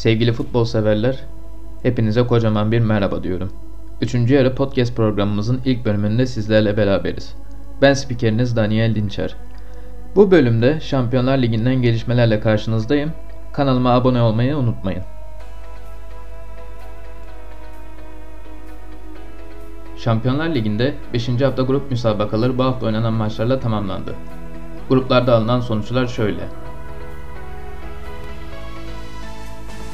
Sevgili futbol severler, hepinize kocaman bir merhaba diyorum. Üçüncü yarı podcast programımızın ilk bölümünde sizlerle beraberiz. Ben spikeriniz Daniel Dinçer. Bu bölümde Şampiyonlar Ligi'nden gelişmelerle karşınızdayım. Kanalıma abone olmayı unutmayın. Şampiyonlar Ligi'nde 5. hafta grup müsabakaları bu hafta oynanan maçlarla tamamlandı. Gruplarda alınan sonuçlar şöyle.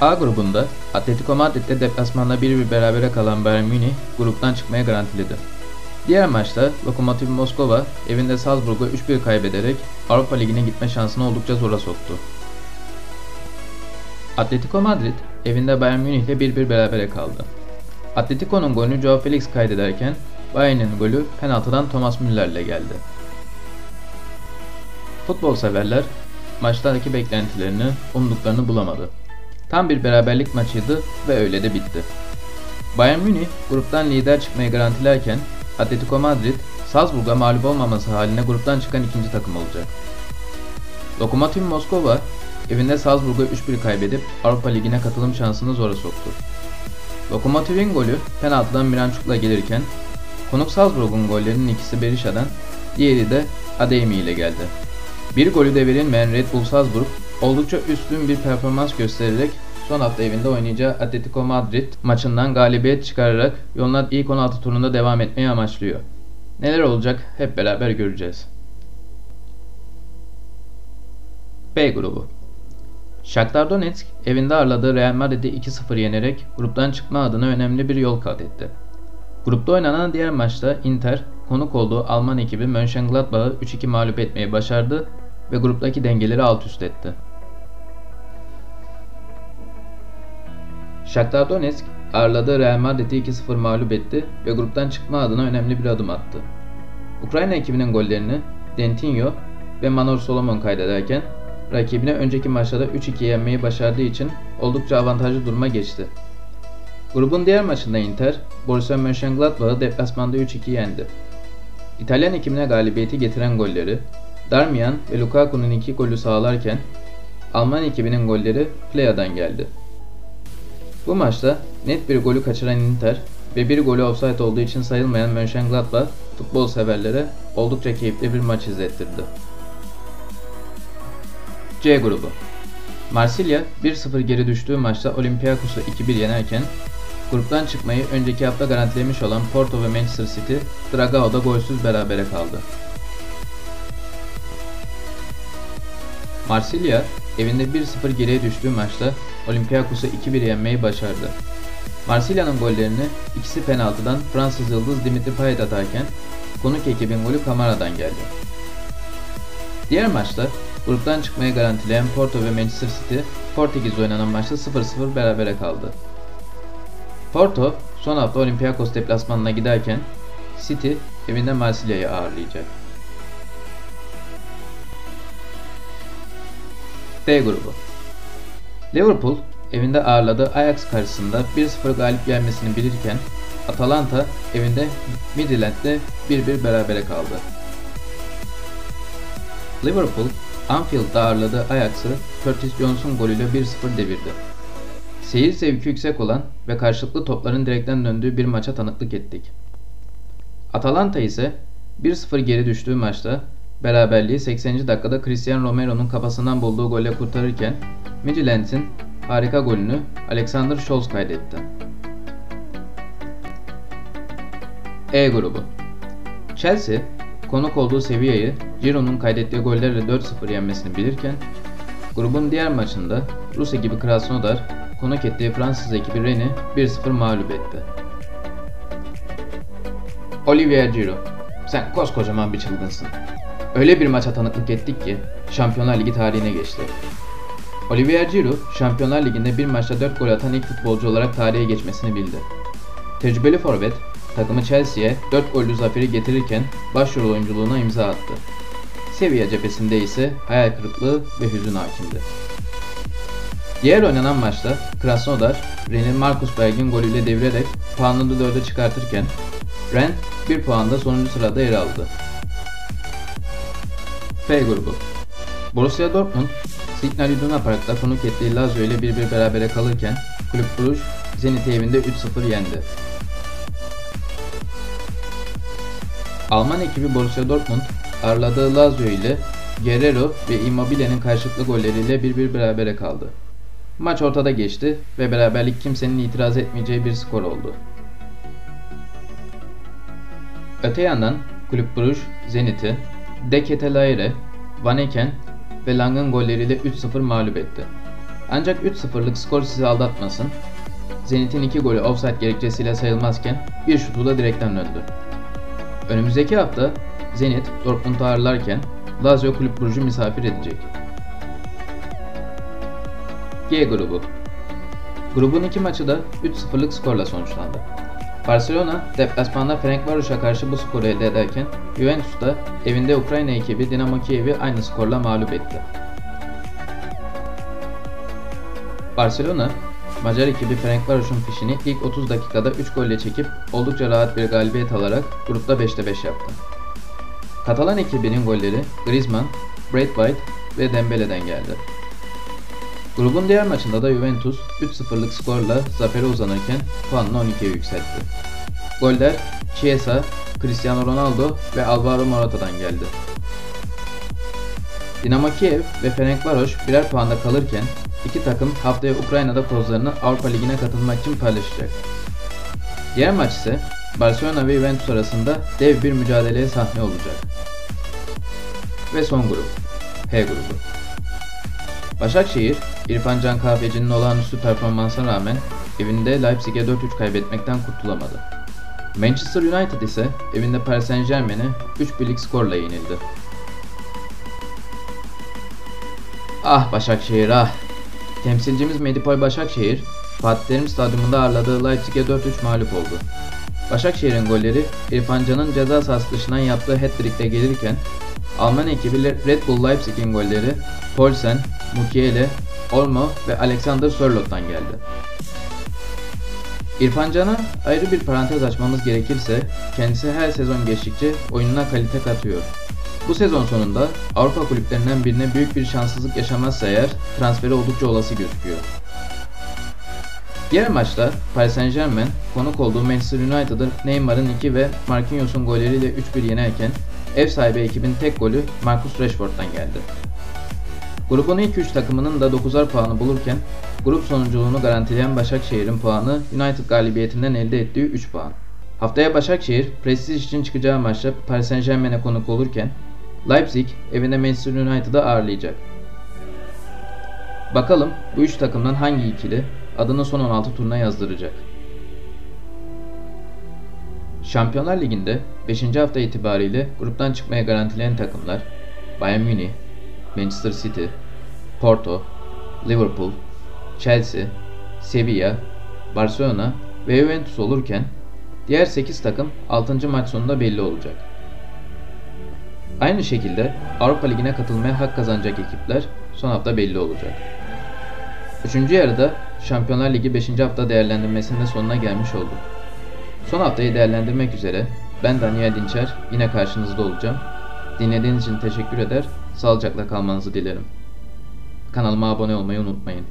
A grubunda Atletico Madrid'de deplasmanda 1-1 berabere kalan Bayern Münih gruptan çıkmaya garantiledi. Diğer maçta Lokomotiv Moskova evinde Salzburg'a 3-1 kaybederek Avrupa Ligi'ne gitme şansını oldukça zora soktu. Atletico Madrid evinde Bayern Münih ile 1-1 berabere kaldı. Atletico'nun golünü Joao Felix kaydederken Bayern'in golü penaltıdan Thomas Müller ile geldi. Futbol severler maçtaki beklentilerini, umduklarını bulamadı. Tam bir beraberlik maçıydı ve öyle de bitti. Bayern Münih gruptan lider çıkmayı garantilerken Atletico Madrid Salzburg'a mağlup olmaması haline gruptan çıkan ikinci takım olacak. Lokomotiv Moskova evinde Salzburg'a 3-1 kaybedip Avrupa Ligi'ne katılım şansını zora soktu. Lokomotiv'in golü penaltıdan Miranchuk'la gelirken konuk Salzburg'un gollerinin ikisi Berisha'dan, diğeri de Adeyemi ile geldi. Bir golü de verilmeyen Red Bull Salzburg oldukça üstün bir performans göstererek son hafta evinde oynayacağı Atletico Madrid maçından galibiyet çıkararak yoluna ilk 16 turunda devam etmeyi amaçlıyor. Neler olacak hep beraber göreceğiz. B grubu Shakhtar Donetsk evinde ağırladığı Real Madrid'i 2-0 yenerek gruptan çıkma adına önemli bir yol kat etti. Grupta oynanan diğer maçta Inter konuk olduğu Alman ekibi Mönchengladbach'ı 3-2 mağlup etmeyi başardı ve gruptaki dengeleri alt üst etti. Shakhtar Donetsk ağırladığı Real Madrid'i 2-0 mağlup etti ve gruptan çıkma adına önemli bir adım attı. Ukrayna ekibinin gollerini Dentinho ve Manor Solomon kaydederken rakibine önceki maçlarda 3-2 yenmeyi başardığı için oldukça avantajlı duruma geçti. Grubun diğer maçında Inter, Borussia Mönchengladbach'ı deplasmanda 3-2 yendi. İtalyan ekibine galibiyeti getiren golleri Darmian ve Lukaku'nun iki golü sağlarken Alman ekibinin golleri Playa'dan geldi. Bu maçta net bir golü kaçıran Inter ve bir golü offside olduğu için sayılmayan Mönchengladbach futbol severlere oldukça keyifli bir maç izlettirdi. C grubu Marsilya 1-0 geri düştüğü maçta Olympiakos'u 2-1 yenerken gruptan çıkmayı önceki hafta garantilemiş olan Porto ve Manchester City Dragao'da golsüz berabere kaldı. Marsilya evinde 1-0 geriye düştüğü maçta Olympiakos'u 2-1 yenmeyi başardı. Marsilya'nın gollerini ikisi penaltıdan Fransız yıldız Dimitri Payet atarken konuk ekibin golü Kamara'dan geldi. Diğer maçta gruptan çıkmayı garantileyen Porto ve Manchester City Portekiz oynanan maçta 0-0 berabere kaldı. Porto son hafta Olympiakos deplasmanına giderken City evinde Marsilya'yı ağırlayacak. D grubu Liverpool evinde ağırladığı Ajax karşısında 1-0 galip gelmesini bilirken Atalanta evinde Midland'de 1-1 berabere kaldı. Liverpool Anfield'da ağırladığı Ajax'ı Curtis Jones'un golüyle 1-0 devirdi. Seyir zevki yüksek olan ve karşılıklı topların direkten döndüğü bir maça tanıklık ettik. Atalanta ise 1-0 geri düştüğü maçta beraberliği 80. dakikada Cristiano Romero'nun kafasından bulduğu golle kurtarırken Midland'in harika golünü Alexander Scholz kaydetti. E grubu Chelsea konuk olduğu Sevilla'yı Giroud'un kaydettiği gollerle 4-0 yenmesini bilirken grubun diğer maçında Rus ekibi Krasnodar konuk ettiği Fransız ekibi Rennes'i 1-0 mağlup etti. Olivier Giroud, sen koskocaman bir çılgınsın. Öyle bir maça tanıklık ettik ki Şampiyonlar Ligi tarihine geçti. Olivier Giroud, Şampiyonlar Ligi'nde bir maçta 4 gol atan ilk futbolcu olarak tarihe geçmesini bildi. Tecrübeli forvet, takımı Chelsea'ye 4 gollü zaferi getirirken başrol oyunculuğuna imza attı. Sevilla cephesinde ise hayal kırıklığı ve hüzün hakimdi. Diğer oynanan maçta Krasnodar, Rennes'in Markus Berg'in golüyle devirerek puanını 4'e çıkartırken Ren 1 puanda sonuncu sırada yer aldı. F grubu Borussia Dortmund Signal Iduna Park'ta konuk ettiği Lazio ile bir bir berabere kalırken Kulüp Bruges Zenit'i evinde 3-0 yendi. Alman ekibi Borussia Dortmund ağırladığı Lazio ile Guerrero ve Immobile'nin karşılıklı golleriyle bir bir berabere kaldı. Maç ortada geçti ve beraberlik kimsenin itiraz etmeyeceği bir skor oldu. Öte yandan Kulüp Bruges Zenit'i De Ketelaere, Van Eken ve Lang'ın golleriyle 3-0 mağlup etti. Ancak 3-0'lık skor sizi aldatmasın. Zenit'in iki golü offside gerekçesiyle sayılmazken bir şutu da direkten döndü. Önümüzdeki hafta Zenit Dortmund'u ağırlarken Lazio Kulüp Brugge'u misafir edecek. G grubu Grubun iki maçı da 3-0'lık skorla sonuçlandı. Barcelona deplasmanda Ferencvaros'a karşı bu skoru elde ederken Juventus da evinde Ukrayna ekibi Dinamo Kiev'i aynı skorla mağlup etti. Barcelona, Macar ekibi Ferencvaros'un fişini ilk 30 dakikada 3 golle çekip oldukça rahat bir galibiyet alarak grupta 5'te 5 yaptı. Katalan ekibinin golleri Griezmann, Braithwaite ve Dembele'den geldi. Grubun diğer maçında da Juventus 3-0'lık skorla zafere uzanırken puanını 12'ye yükseltti. Goller Chiesa, Cristiano Ronaldo ve Alvaro Morata'dan geldi. Dinamo Kiev ve Ferencvaros birer puanda kalırken iki takım haftaya Ukrayna'da kozlarını Avrupa Ligi'ne katılmak için paylaşacak. Diğer maç ise Barcelona ve Juventus arasında dev bir mücadeleye sahne olacak. Ve son grup, H grubu. Başakşehir, İrfan Can Kahveci'nin olağanüstü performansına rağmen evinde Leipzig'e 4-3 kaybetmekten kurtulamadı. Manchester United ise evinde Paris Saint Germain'e 3-1'lik skorla yenildi. Ah Başakşehir ah! Temsilcimiz Medipol Başakşehir, Fatih Terim Stadyumunda ağırladığı Leipzig'e 4-3 mağlup oldu. Başakşehir'in golleri İrfan Can'ın ceza sahası dışından yaptığı hat-trick'te gelirken Alman ekibi Red Bull Leipzig'in golleri Paulsen, Mukiele, Olmo ve Alexander Sörlot'tan geldi. İrfan Can'a ayrı bir parantez açmamız gerekirse kendisi her sezon geçtikçe oyununa kalite katıyor. Bu sezon sonunda Avrupa kulüplerinden birine büyük bir şanssızlık yaşamazsa eğer transferi oldukça olası gözüküyor. Diğer maçta Paris Saint Germain konuk olduğu Manchester United'ı Neymar'ın 2 ve Marquinhos'un golleriyle 3-1 yenerken ev sahibi ekibin tek golü Marcus Rashford'dan geldi. Grubun ilk 3 takımının da 9'ar puanı bulurken grup sonunculuğunu garantileyen Başakşehir'in puanı United galibiyetinden elde ettiği 3 puan. Haftaya Başakşehir prestij için çıkacağı maçta Paris Saint Germain'e konuk olurken Leipzig evinde Manchester United'ı ağırlayacak. Bakalım bu üç takımdan hangi ikili adını son 16 turuna yazdıracak. Şampiyonlar Ligi'nde 5. hafta itibariyle gruptan çıkmaya garantileyen takımlar Bayern Münih, Manchester City, Porto, Liverpool, Chelsea, Sevilla, Barcelona ve Juventus olurken diğer 8 takım 6. maç sonunda belli olacak. Aynı şekilde Avrupa Ligi'ne katılmaya hak kazanacak ekipler son hafta belli olacak. Üçüncü yarıda Şampiyonlar Ligi 5. hafta değerlendirmesinin sonuna gelmiş olduk. Son haftayı değerlendirmek üzere ben Daniel Dinçer yine karşınızda olacağım. Dinlediğiniz için teşekkür eder, sağlıcakla kalmanızı dilerim. Kanalıma abone olmayı unutmayın.